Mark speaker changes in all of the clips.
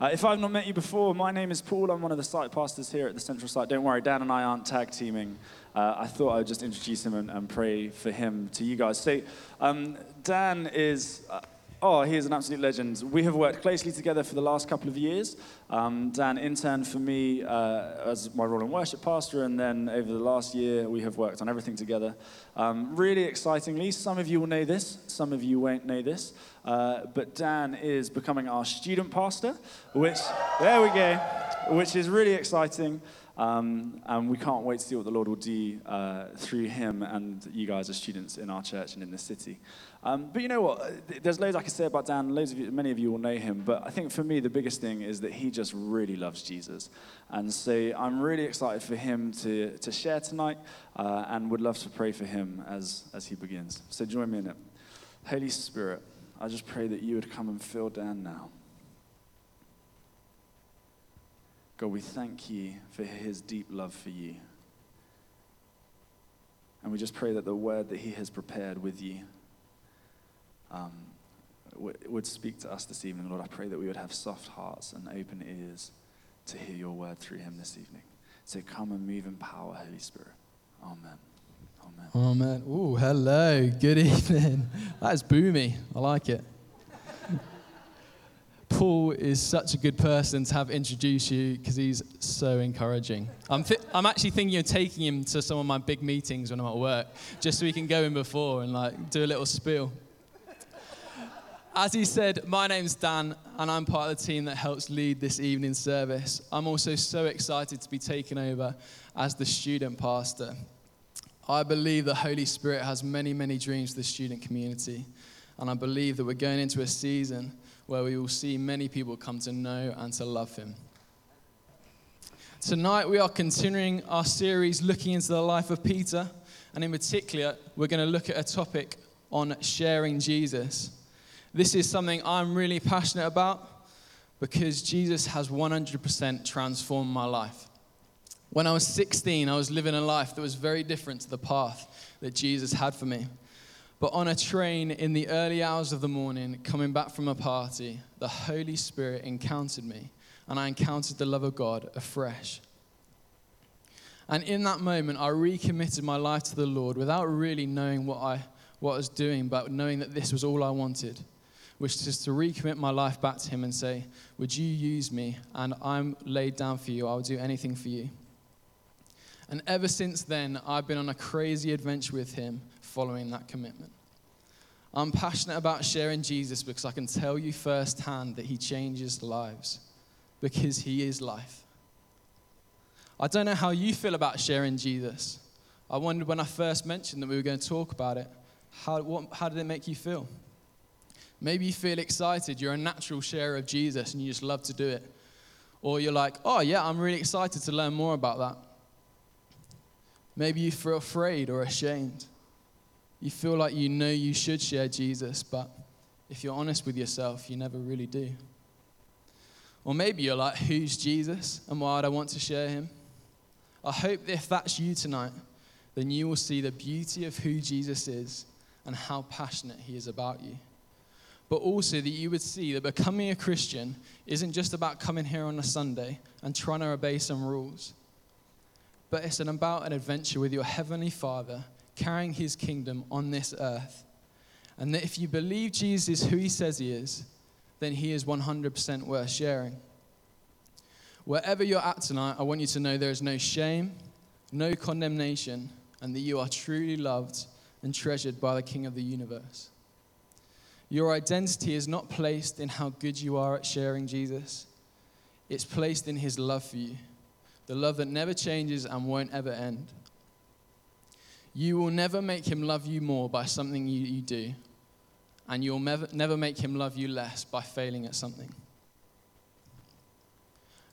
Speaker 1: Uh, if I've not met you before, my name is Paul. I'm one of the site pastors here at the Central Site. Don't worry, Dan and I aren't tag teaming. Uh, I thought I would just introduce him and, and, pray for him to you guys. So, um, Dan is. Uh, Oh, he is an absolute legend. We have worked closely together for the last couple of years. Um, Dan interned for me uh, as my role in worship pastor, and then over the last year, we have worked on everything together. Um, really excitingly, some of you will know this, some of you won't know this, uh, but Dan is becoming our student pastor, which, there we go, which is really exciting. Um, and we can't wait to see what the Lord will do uh, through him and you guys as students in our church and in the city. Um, but you know what? There's loads I could say about Dan. Loads of you, many of you will know him. But I think for me, the biggest thing is that he just really loves Jesus. And so I'm really excited for him to, to share tonight uh, and would love to pray for him as, as he begins. So join me in it. Holy Spirit, I just pray that you would come and fill Dan now. God, we thank you for his deep love for you. And we just pray that the word that he has prepared with you um, would speak to us this evening. Lord, I pray that we would have soft hearts and open ears to hear your word through him this evening. So come and move in power, Holy Spirit. Amen.
Speaker 2: Amen. Amen. Oh, hello. Good evening. That is boomy. I like it. Paul is such a good person to have introduce you because he's so encouraging. I'm, th- I'm actually thinking of taking him to some of my big meetings when I'm at work, just so he can go in before and like do a little spiel. As he said, my name's Dan, and I'm part of the team that helps lead this evening service. I'm also so excited to be taken over as the student pastor. I believe the Holy Spirit has many, many dreams for the student community, and I believe that we're going into a season where we will see many people come to know and to love him. Tonight, we are continuing our series looking into the life of Peter, and in particular, we're going to look at a topic on sharing Jesus. This is something I'm really passionate about because Jesus has 100% transformed my life. When I was 16, I was living a life that was very different to the path that Jesus had for me. But on a train in the early hours of the morning, coming back from a party, the Holy Spirit encountered me, and I encountered the love of God afresh. And in that moment, I recommitted my life to the Lord without really knowing what I, what I was doing, but knowing that this was all I wanted, which is to recommit my life back to Him and say, Would you use me? And I'm laid down for you. I'll do anything for you. And ever since then, I've been on a crazy adventure with Him following that commitment. I'm passionate about sharing Jesus because I can tell you firsthand that he changes lives because he is life. I don't know how you feel about sharing Jesus. I wondered when I first mentioned that we were going to talk about it, how, what, how did it make you feel? Maybe you feel excited, you're a natural sharer of Jesus and you just love to do it. Or you're like, oh, yeah, I'm really excited to learn more about that. Maybe you feel afraid or ashamed. You feel like you know you should share Jesus, but if you're honest with yourself, you never really do. Or maybe you're like, who's Jesus and why would I want to share him? I hope that if that's you tonight, then you will see the beauty of who Jesus is and how passionate he is about you. But also that you would see that becoming a Christian isn't just about coming here on a Sunday and trying to obey some rules, but it's about an adventure with your Heavenly Father carrying his kingdom on this earth. And that if you believe Jesus who he says he is, then he is 100% worth sharing. Wherever you're at tonight, I want you to know there is no shame, no condemnation, and that you are truly loved and treasured by the King of the universe. Your identity is not placed in how good you are at sharing Jesus, it's placed in his love for you, the love that never changes and won't ever end. You will never make him love you more by something you, you do, and you'll never, never make him love you less by failing at something.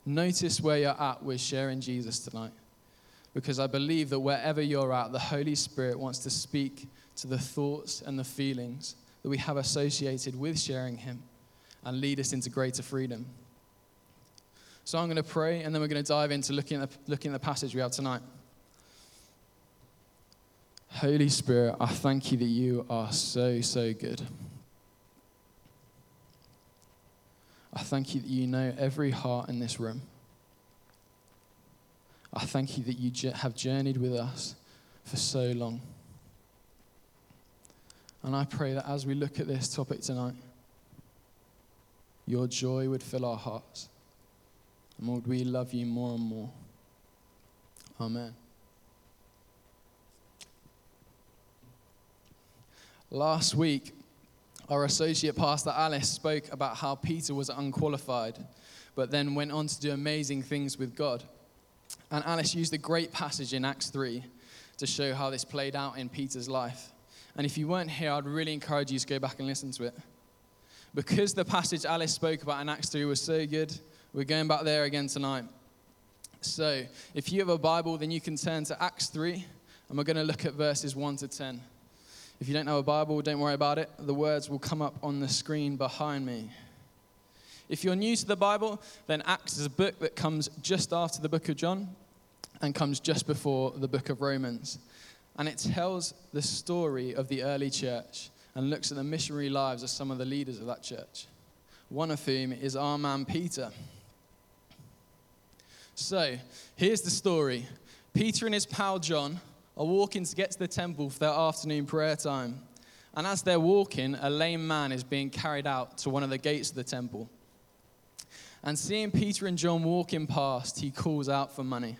Speaker 2: Notice where you're at with sharing Jesus tonight, because I believe that wherever you're at, the Holy Spirit wants to speak to the thoughts and the feelings that we have associated with sharing him and lead us into greater freedom. So I'm going to pray, and then we're going to dive into looking at the, looking at the passage we have tonight. Holy Spirit, I thank you that you are so, so good. I thank you that you know every heart in this room. I thank you that you have journeyed with us for so long. And I pray that as we look at this topic tonight, your joy would fill our hearts. And Lord, we love you more and more. Amen. Last week, our associate pastor Alice spoke about how Peter was unqualified, but then went on to do amazing things with God. And Alice used a great passage in Acts 3 to show how this played out in Peter's life. And if you weren't here, I'd really encourage you to go back and listen to it. Because the passage Alice spoke about in Acts 3 was so good, we're going back there again tonight. So, if you have a Bible, then you can turn to Acts 3, and we're going to look at verses 1 to 10. If you don't know a Bible, don't worry about it. The words will come up on the screen behind me. If you're new to the Bible, then Acts is a book that comes just after the book of John and comes just before the book of Romans. And it tells the story of the early church and looks at the missionary lives of some of the leaders of that church, one of whom is our man Peter. So, here's the story Peter and his pal John are walking to get to the temple for their afternoon prayer time. And as they're walking, a lame man is being carried out to one of the gates of the temple. And seeing Peter and John walking past, he calls out for money.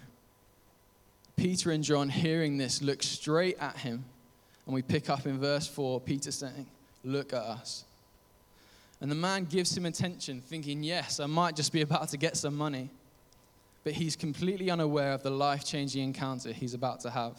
Speaker 2: Peter and John, hearing this, look straight at him. And we pick up in verse 4 Peter saying, Look at us. And the man gives him attention, thinking, Yes, I might just be about to get some money. But he's completely unaware of the life changing encounter he's about to have.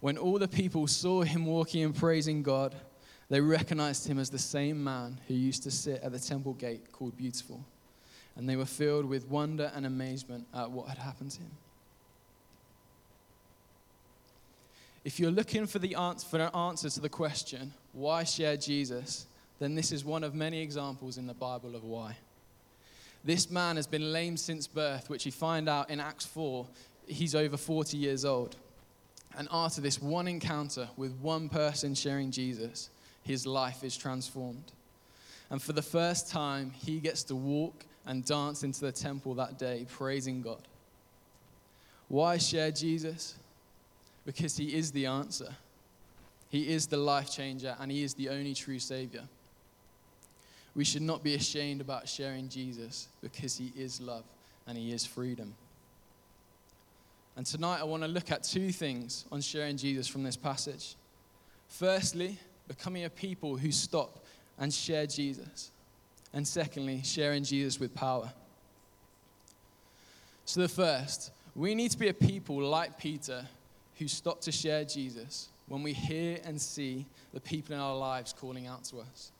Speaker 2: When all the people saw him walking and praising God, they recognized him as the same man who used to sit at the temple gate called Beautiful. And they were filled with wonder and amazement at what had happened to him. If you're looking for, the answer, for an answer to the question, why share Jesus, then this is one of many examples in the Bible of why. This man has been lame since birth, which you find out in Acts 4. He's over 40 years old. And after this one encounter with one person sharing Jesus, his life is transformed. And for the first time, he gets to walk and dance into the temple that day, praising God. Why share Jesus? Because he is the answer. He is the life changer, and he is the only true Savior. We should not be ashamed about sharing Jesus because he is love and he is freedom. And tonight I want to look at two things on sharing Jesus from this passage. Firstly, becoming a people who stop and share Jesus. And secondly, sharing Jesus with power. So, the first, we need to be a people like Peter who stop to share Jesus when we hear and see the people in our lives calling out to us.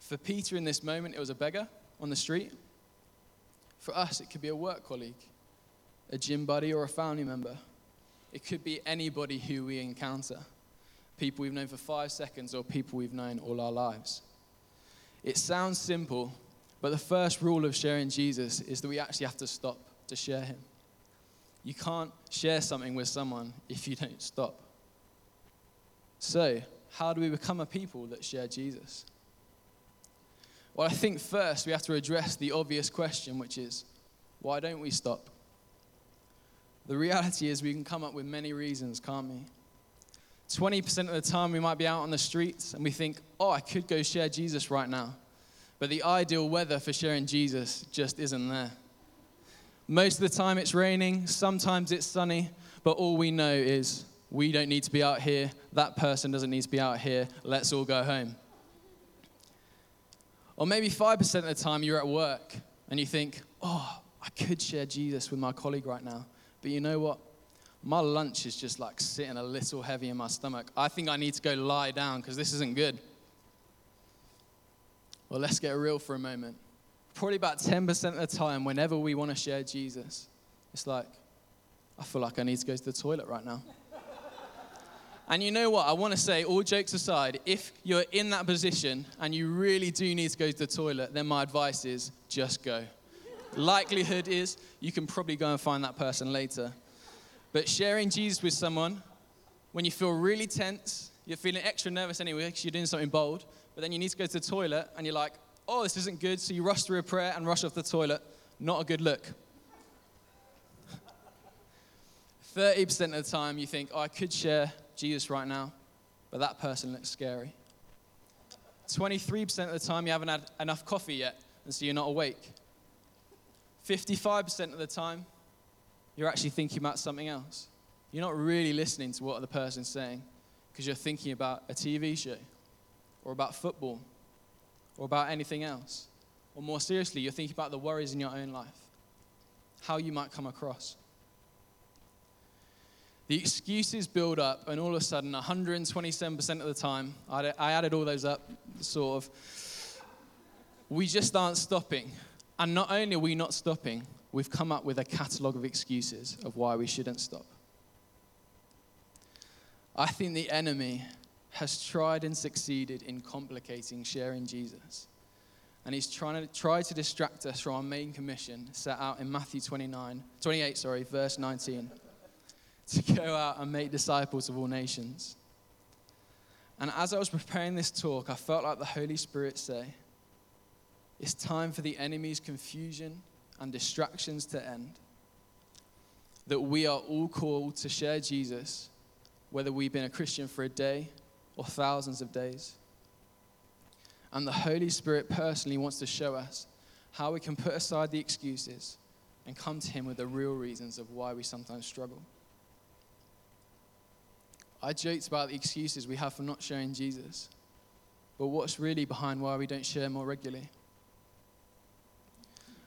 Speaker 2: For Peter in this moment, it was a beggar on the street. For us, it could be a work colleague a gym buddy, or a family member. It could be anybody who we encounter people we've known for five seconds or people we've known all our lives. It sounds simple, but the first rule of sharing Jesus is that we actually have to stop to share him. You can't share something with someone if you don't stop. So, how do we become a people that share Jesus? Well, I think first we have to address the obvious question, which is why don't we stop? The reality is, we can come up with many reasons, can't we? 20% of the time, we might be out on the streets and we think, oh, I could go share Jesus right now. But the ideal weather for sharing Jesus just isn't there. Most of the time, it's raining, sometimes it's sunny, but all we know is we don't need to be out here, that person doesn't need to be out here, let's all go home. Or maybe 5% of the time, you're at work and you think, oh, I could share Jesus with my colleague right now. But you know what? My lunch is just like sitting a little heavy in my stomach. I think I need to go lie down because this isn't good. Well, let's get real for a moment. Probably about 10% of the time, whenever we want to share Jesus, it's like, I feel like I need to go to the toilet right now. and you know what? I want to say, all jokes aside, if you're in that position and you really do need to go to the toilet, then my advice is just go. Likelihood is you can probably go and find that person later. But sharing Jesus with someone when you feel really tense, you're feeling extra nervous anyway because you're doing something bold, but then you need to go to the toilet and you're like, oh, this isn't good, so you rush through a prayer and rush off the toilet. Not a good look. 30% of the time you think, oh, I could share Jesus right now, but that person looks scary. 23% of the time you haven't had enough coffee yet, and so you're not awake. 55% of the time, you're actually thinking about something else. You're not really listening to what the person's saying because you're thinking about a TV show or about football or about anything else. Or more seriously, you're thinking about the worries in your own life, how you might come across. The excuses build up, and all of a sudden, 127% of the time, I added all those up, sort of, we just aren't stopping. And not only are we not stopping, we've come up with a catalogue of excuses of why we shouldn't stop. I think the enemy has tried and succeeded in complicating sharing Jesus. And he's trying to try to distract us from our main commission set out in Matthew 29, 28, sorry, verse 19, to go out and make disciples of all nations. And as I was preparing this talk, I felt like the Holy Spirit say, it's time for the enemy's confusion and distractions to end. That we are all called to share Jesus, whether we've been a Christian for a day or thousands of days. And the Holy Spirit personally wants to show us how we can put aside the excuses and come to Him with the real reasons of why we sometimes struggle. I joked about the excuses we have for not sharing Jesus, but what's really behind why we don't share more regularly?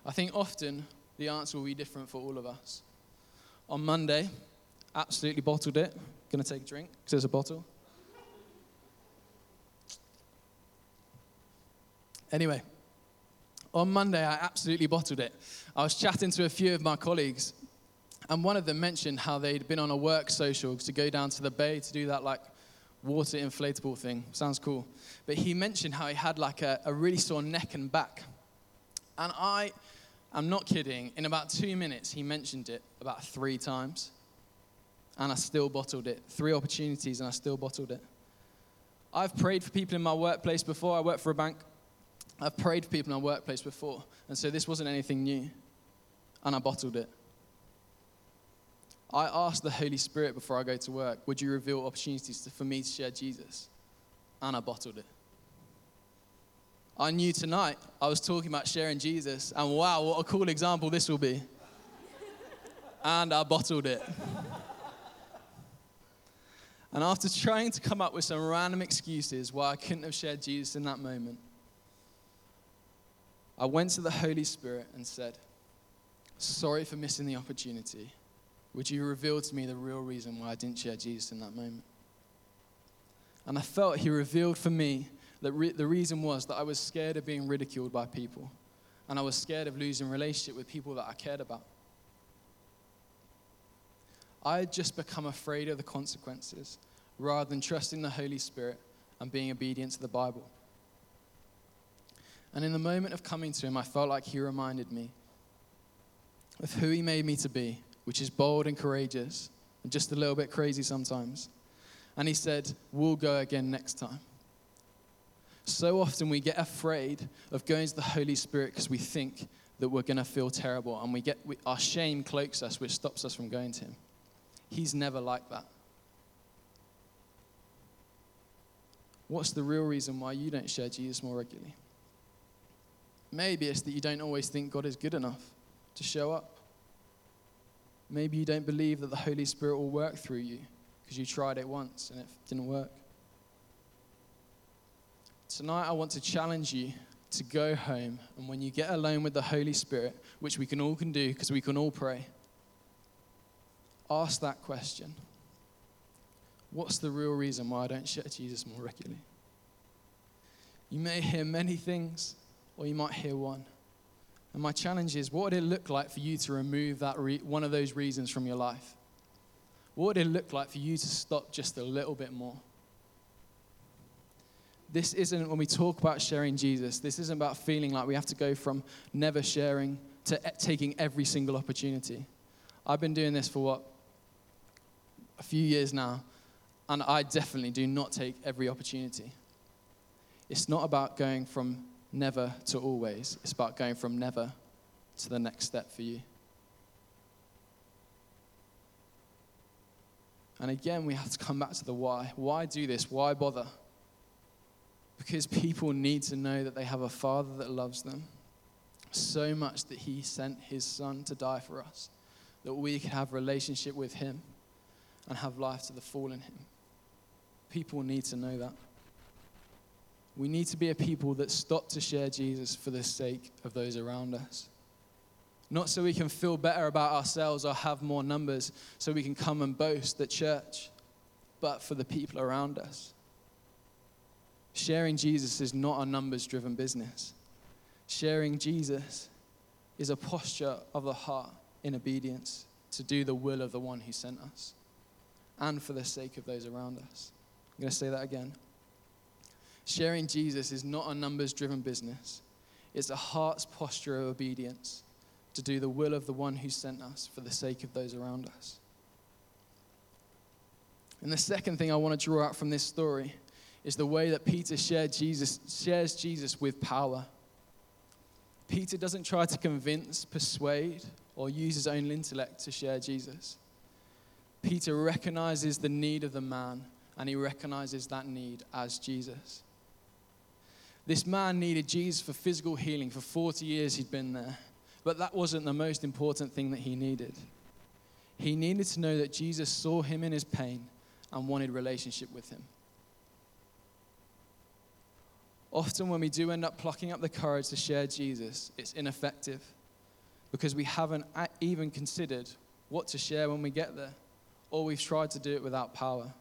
Speaker 2: I think often the answer will be different for all of us. On Monday, absolutely bottled it. Gonna take a drink because there's a bottle. Anyway, on Monday, I absolutely bottled it. I was chatting to a few of my colleagues, and one of them mentioned how they'd been on a work social to go down to the bay to do that like water inflatable thing. Sounds cool. But he mentioned how he had like a, a really sore neck and back. And I I'm not kidding. In about two minutes, he mentioned it about three times. And I still bottled it. Three opportunities, and I still bottled it. I've prayed for people in my workplace before. I work for a bank. I've prayed for people in my workplace before. And so this wasn't anything new. And I bottled it. I asked the Holy Spirit before I go to work, would you reveal opportunities for me to share Jesus? And I bottled it. I knew tonight I was talking about sharing Jesus, and wow, what a cool example this will be. and I bottled it. and after trying to come up with some random excuses why I couldn't have shared Jesus in that moment, I went to the Holy Spirit and said, Sorry for missing the opportunity. Would you reveal to me the real reason why I didn't share Jesus in that moment? And I felt He revealed for me that re- the reason was that I was scared of being ridiculed by people, and I was scared of losing relationship with people that I cared about. I had just become afraid of the consequences rather than trusting the Holy Spirit and being obedient to the Bible. And in the moment of coming to Him, I felt like He reminded me of who He made me to be, which is bold and courageous and just a little bit crazy sometimes. And He said, We'll go again next time. So often we get afraid of going to the Holy Spirit because we think that we're going to feel terrible and we get we, our shame cloaks us which stops us from going to him. He's never like that. What's the real reason why you don't share Jesus more regularly? Maybe it's that you don't always think God is good enough to show up. Maybe you don't believe that the Holy Spirit will work through you because you tried it once and it didn't work. Tonight, I want to challenge you to go home, and when you get alone with the Holy Spirit, which we can all can do because we can all pray, ask that question. What's the real reason why I don't share Jesus more regularly? You may hear many things, or you might hear one. And my challenge is what would it look like for you to remove that re- one of those reasons from your life? What would it look like for you to stop just a little bit more? This isn't when we talk about sharing Jesus, this isn't about feeling like we have to go from never sharing to taking every single opportunity. I've been doing this for what? A few years now, and I definitely do not take every opportunity. It's not about going from never to always, it's about going from never to the next step for you. And again, we have to come back to the why. Why do this? Why bother? Because people need to know that they have a father that loves them so much that he sent his son to die for us, that we could have relationship with him and have life to the full in him. People need to know that. We need to be a people that stop to share Jesus for the sake of those around us. Not so we can feel better about ourselves or have more numbers so we can come and boast the church, but for the people around us. Sharing Jesus is not a numbers driven business. Sharing Jesus is a posture of the heart in obedience to do the will of the one who sent us and for the sake of those around us. I'm going to say that again. Sharing Jesus is not a numbers driven business, it's a heart's posture of obedience to do the will of the one who sent us for the sake of those around us. And the second thing I want to draw out from this story is the way that Peter shared Jesus, shares Jesus with power. Peter doesn't try to convince, persuade, or use his own intellect to share Jesus. Peter recognizes the need of the man, and he recognizes that need as Jesus. This man needed Jesus for physical healing. For 40 years, he'd been there. But that wasn't the most important thing that he needed. He needed to know that Jesus saw him in his pain and wanted relationship with him. Often, when we do end up plucking up the courage to share Jesus, it's ineffective because we haven't even considered what to share when we get there, or we've tried to do it without power.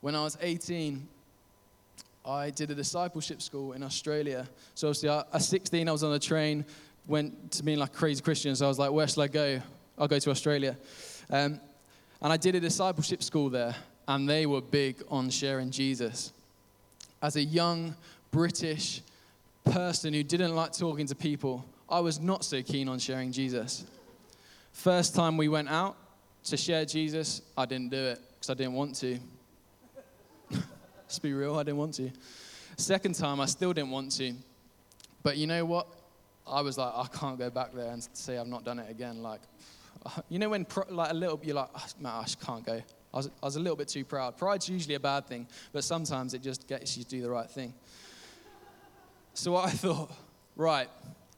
Speaker 2: When I was 18, I did a discipleship school in Australia. So obviously, at 16, I was on a train, went to being like crazy Christian. So I was like, where shall I go? I'll go to Australia. Um, and I did a discipleship school there, and they were big on sharing Jesus. As a young British person who didn't like talking to people, I was not so keen on sharing Jesus. First time we went out to share Jesus, I didn't do it because I didn't want to. Let's be real, I didn't want to. Second time, I still didn't want to. But you know what? I was like, I can't go back there and say I've not done it again. Like, you know, when pro- like a little, you're like, oh, man, I just can't go. I was, I was a little bit too proud. Pride's usually a bad thing, but sometimes it just gets you to do the right thing. So I thought, right,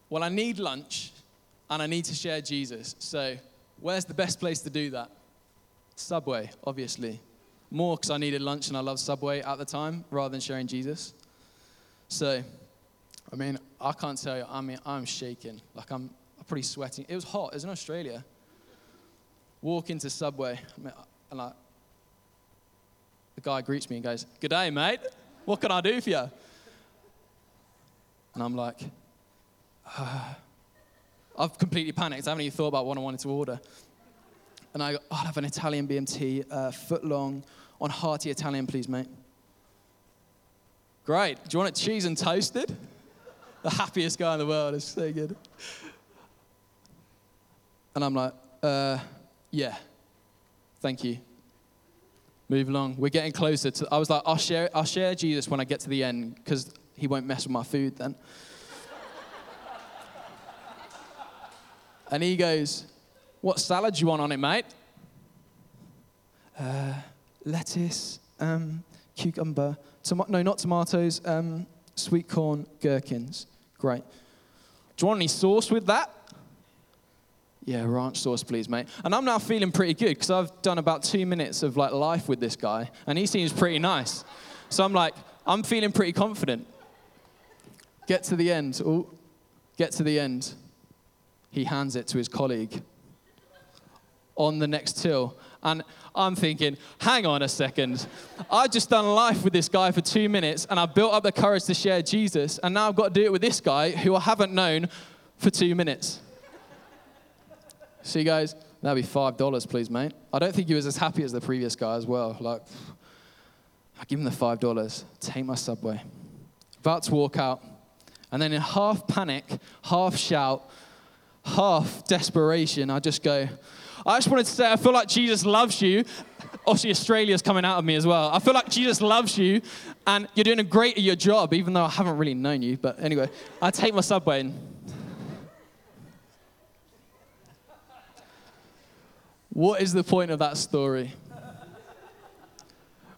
Speaker 2: well, I need lunch and I need to share Jesus. So where's the best place to do that? Subway, obviously. More because I needed lunch and I loved Subway at the time rather than sharing Jesus. So, I mean, I can't tell you, I mean, I'm shaking. Like, I'm pretty sweating. It was hot, it was in Australia. Walk into Subway, I mean, and like, the guy greets me and goes, Good day, mate. What can I do for you? And I'm like, uh, I've completely panicked. I haven't even thought about what I wanted to order. And I go, oh, I'll have an Italian BMT, uh, foot long, on hearty Italian, please, mate. Great. Do you want it cheese and toasted? The happiest guy in the world. It's so good. And I'm like, uh, yeah, thank you. Move along. We're getting closer to. I was like, I'll share. I'll share Jesus when I get to the end because he won't mess with my food then. and he goes, what salad do you want on it, mate? Uh, lettuce, um, cucumber, tom- no, not tomatoes, um, sweet corn, gherkins. Great. Do you want any sauce with that? Yeah, ranch sauce, please, mate. And I'm now feeling pretty good because I've done about two minutes of like life with this guy, and he seems pretty nice. So I'm like, I'm feeling pretty confident. Get to the end. Get to the end. He hands it to his colleague on the next till. And I'm thinking, hang on a second. I've just done life with this guy for two minutes and I've built up the courage to share Jesus. And now I've got to do it with this guy who I haven't known for two minutes. See, you guys, that'd be $5, please, mate. I don't think he was as happy as the previous guy as well. Like, I give him the $5, take my subway. About to walk out. And then in half panic, half shout, half desperation, I just go, I just wanted to say, I feel like Jesus loves you. Obviously, Australia's coming out of me as well. I feel like Jesus loves you, and you're doing a great at your job, even though I haven't really known you. But anyway, I take my subway and What is the point of that story?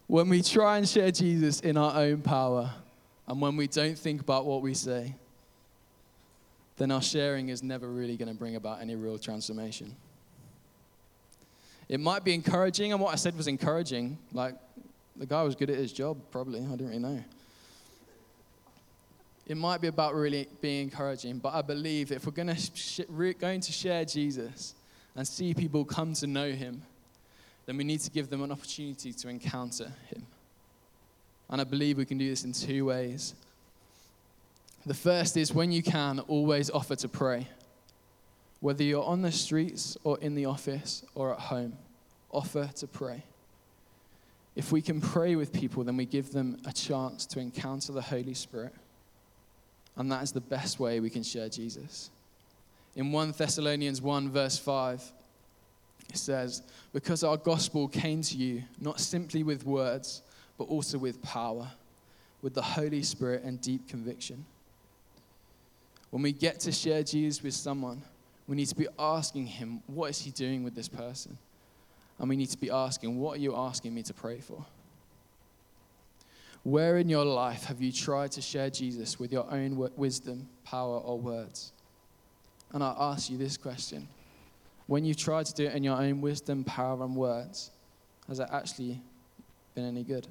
Speaker 2: When we try and share Jesus in our own power, and when we don't think about what we say, then our sharing is never really going to bring about any real transformation. It might be encouraging, and what I said was encouraging. Like, the guy was good at his job, probably. I don't really know. It might be about really being encouraging, but I believe if we're going to, sh- going to share Jesus, and see people come to know him, then we need to give them an opportunity to encounter him. And I believe we can do this in two ways. The first is when you can, always offer to pray. Whether you're on the streets or in the office or at home, offer to pray. If we can pray with people, then we give them a chance to encounter the Holy Spirit. And that is the best way we can share Jesus. In 1 Thessalonians 1, verse 5, it says, Because our gospel came to you not simply with words, but also with power, with the Holy Spirit and deep conviction. When we get to share Jesus with someone, we need to be asking him, What is he doing with this person? And we need to be asking, What are you asking me to pray for? Where in your life have you tried to share Jesus with your own wisdom, power, or words? And I ask you this question When you try to do it in your own wisdom, power, and words, has it actually been any good?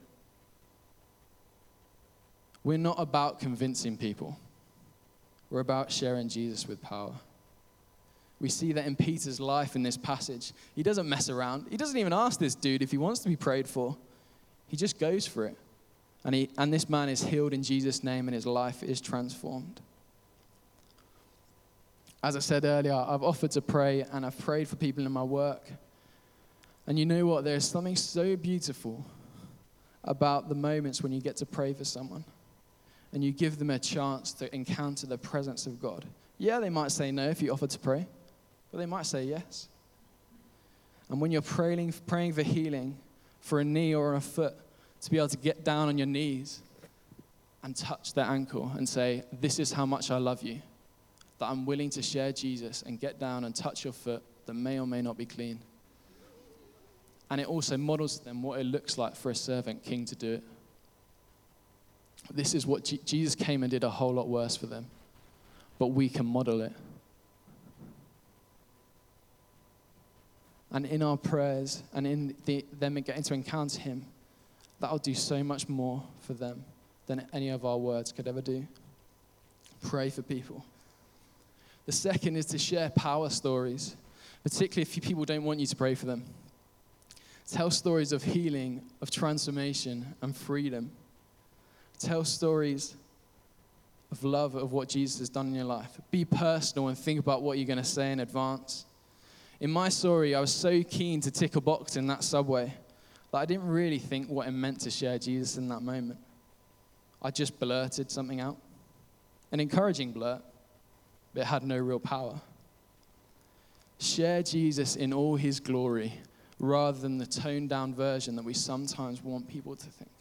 Speaker 2: We're not about convincing people, we're about sharing Jesus with power. We see that in Peter's life in this passage. He doesn't mess around. He doesn't even ask this dude if he wants to be prayed for. He just goes for it. And, he, and this man is healed in Jesus' name and his life is transformed as I said earlier, I've offered to pray and I've prayed for people in my work. And you know what? There's something so beautiful about the moments when you get to pray for someone and you give them a chance to encounter the presence of God. Yeah, they might say no if you offer to pray, but they might say yes. And when you're praying, praying for healing for a knee or a foot, to be able to get down on your knees and touch their ankle and say, This is how much I love you that I'm willing to share Jesus and get down and touch your foot that may or may not be clean. And it also models to them what it looks like for a servant king to do it. This is what G- Jesus came and did a whole lot worse for them, but we can model it. And in our prayers and in the, them getting to encounter Him, that'll do so much more for them than any of our words could ever do. Pray for people. The second is to share power stories, particularly if people don't want you to pray for them. Tell stories of healing, of transformation, and freedom. Tell stories of love, of what Jesus has done in your life. Be personal and think about what you're going to say in advance. In my story, I was so keen to tick a box in that subway that I didn't really think what it meant to share Jesus in that moment. I just blurted something out, an encouraging blurt but it had no real power. Share Jesus in all his glory rather than the toned down version that we sometimes want people to think.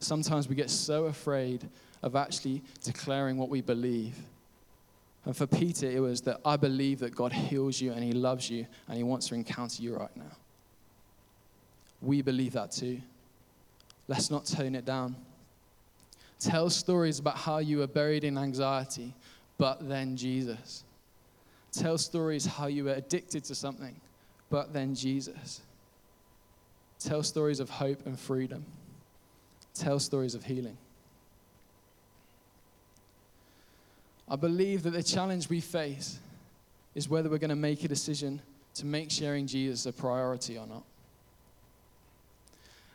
Speaker 2: Sometimes we get so afraid of actually declaring what we believe. And for Peter, it was that I believe that God heals you and he loves you and he wants to encounter you right now. We believe that too. Let's not tone it down. Tell stories about how you were buried in anxiety, but then Jesus. Tell stories how you were addicted to something, but then Jesus. Tell stories of hope and freedom. Tell stories of healing. I believe that the challenge we face is whether we're going to make a decision to make sharing Jesus a priority or not.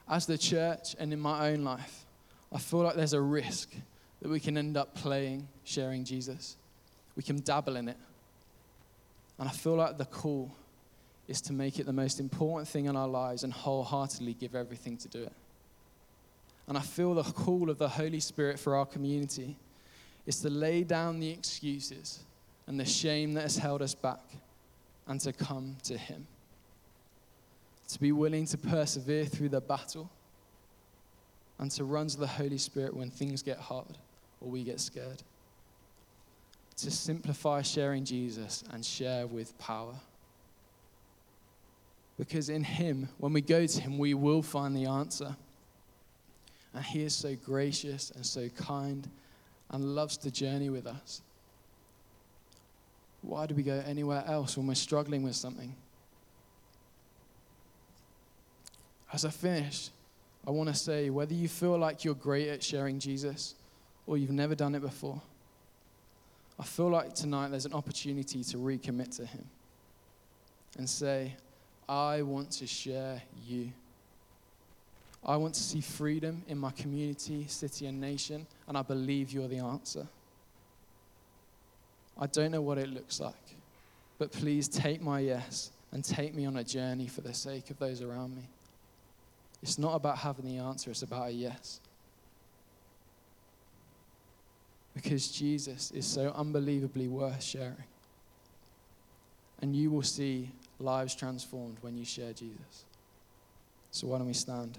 Speaker 2: As the church and in my own life, I feel like there's a risk that we can end up playing sharing Jesus. We can dabble in it. And I feel like the call is to make it the most important thing in our lives and wholeheartedly give everything to do it. And I feel the call of the Holy Spirit for our community is to lay down the excuses and the shame that has held us back and to come to Him. To be willing to persevere through the battle and to run to the Holy Spirit when things get hard or we get scared. To simplify sharing Jesus and share with power. Because in Him, when we go to Him, we will find the answer. And He is so gracious and so kind and loves to journey with us. Why do we go anywhere else when we're struggling with something? As I finish, I want to say whether you feel like you're great at sharing Jesus or you've never done it before, I feel like tonight there's an opportunity to recommit to Him and say, I want to share you. I want to see freedom in my community, city, and nation, and I believe you're the answer. I don't know what it looks like, but please take my yes and take me on a journey for the sake of those around me. It's not about having the answer, it's about a yes. Because Jesus is so unbelievably worth sharing. And you will see lives transformed when you share Jesus. So, why don't we stand?